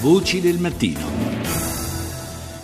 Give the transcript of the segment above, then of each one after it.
Voci del mattino.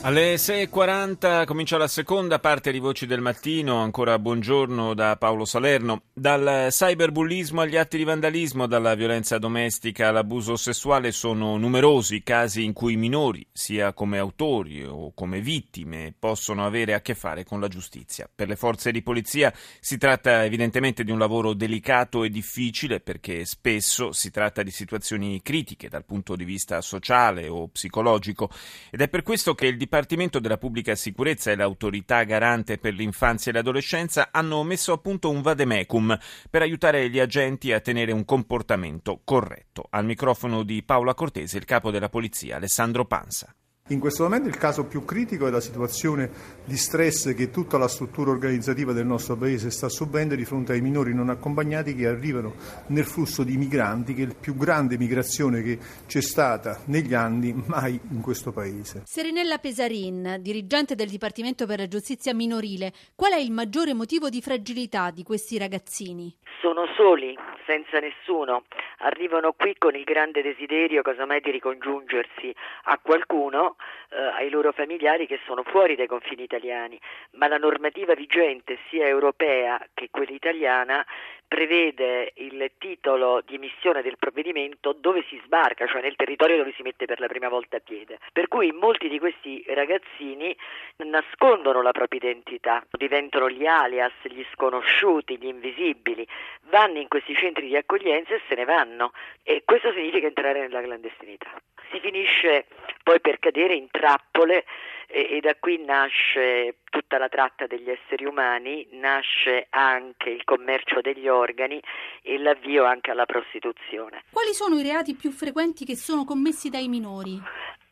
Alle 6.40 comincia la seconda parte di Voci del Mattino, ancora buongiorno da Paolo Salerno. Dal cyberbullismo agli atti di vandalismo, dalla violenza domestica all'abuso sessuale sono numerosi i casi in cui i minori, sia come autori o come vittime, possono avere a che fare con la giustizia. Per le forze di polizia si tratta evidentemente di un lavoro delicato e difficile perché spesso si tratta di situazioni critiche dal punto di vista sociale o psicologico ed è per questo che il Dipartimento della Pubblica Sicurezza e l'Autorità Garante per l'Infanzia e l'Adolescenza hanno messo a punto un vademecum per aiutare gli agenti a tenere un comportamento corretto. Al microfono di Paola Cortese, il capo della Polizia, Alessandro Pansa. In questo momento il caso più critico è la situazione di stress che tutta la struttura organizzativa del nostro Paese sta subendo di fronte ai minori non accompagnati che arrivano nel flusso di migranti, che è la più grande migrazione che c'è stata negli anni mai in questo Paese. Serenella Pesarin, dirigente del Dipartimento per la Giustizia Minorile, qual è il maggiore motivo di fragilità di questi ragazzini? Sono soli, senza nessuno, arrivano qui con il grande desiderio casomai di ricongiungersi a qualcuno, eh, ai loro familiari che sono fuori dai confini italiani, ma la normativa vigente sia europea che quella italiana prevede il titolo di emissione del provvedimento dove si sbarca, cioè nel territorio dove si mette per la prima volta piede. Per cui molti di questi ragazzini nascondono la propria identità, diventano gli alias, gli sconosciuti, gli invisibili, vanno in questi centri di accoglienza e se ne vanno e questo significa entrare nella clandestinità. Si finisce poi per cadere in trappole e, e da qui nasce tutta la tratta degli esseri umani, nasce anche il commercio degli organi e l'avvio anche alla prostituzione. Quali sono i reati più frequenti che sono commessi dai minori?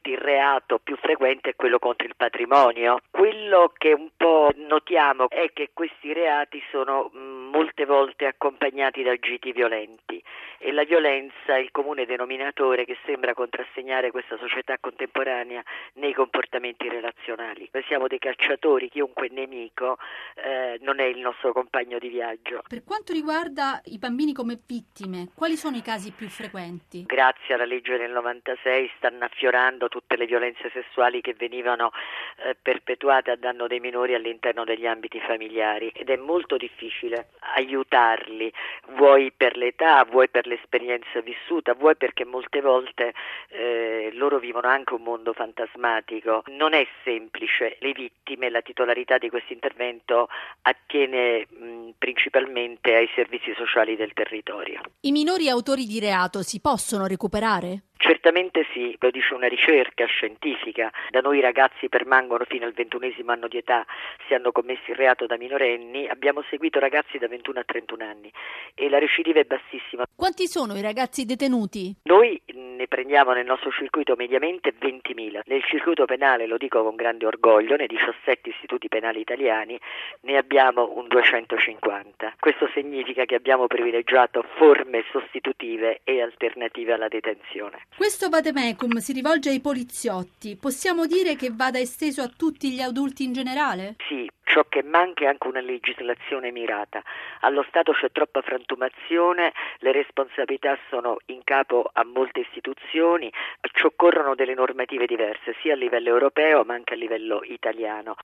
il reato più frequente è quello contro il patrimonio. Quello che un po' notiamo è che questi reati sono mm, molte volte accompagnati da giti violenti e la violenza è il comune denominatore che sembra contrassegnare questa società contemporanea nei comportamenti relazionali. Noi siamo dei cacciatori, chiunque nemico eh, non è il nostro compagno di viaggio. Per quanto riguarda i bambini come vittime, quali sono i casi più frequenti? Grazie alla legge del 96 stanno affiorando tutte le violenze sessuali che venivano eh, perpetuate a danno dei minori all'interno degli ambiti familiari ed è molto difficile aiutarli, vuoi per l'età, vuoi per l'esperienza vissuta, vuoi perché molte volte eh, loro vivono anche un mondo fantasmatico. Non è semplice, le vittime, la titolarità di questo intervento attiene mh, principalmente ai servizi sociali del territorio. I minori autori di reato si possono recuperare? Certamente sì, lo dice una ricerca scientifica. Da noi i ragazzi permangono fino al ventunesimo anno di età se hanno commesso il reato da minorenni. Abbiamo seguito ragazzi da 21 a 31 anni e la recidiva è bassissima. Quanti sono i ragazzi detenuti? Noi ne prendiamo nel nostro circuito mediamente 20.000. Nel circuito penale, lo dico con grande orgoglio, nei 17 istituti penali italiani ne abbiamo un 250. Questo significa che abbiamo privilegiato forme sostitutive e alternative alla detenzione. Questo vademecum si rivolge ai poliziotti. Possiamo dire che vada esteso a tutti gli adulti in generale? Sì, ciò che manca è anche una legislazione mirata. Allo Stato c'è troppa frantumazione, le responsabilità sono in capo a molte istituzioni, ci occorrono delle normative diverse sia a livello europeo ma anche a livello italiano.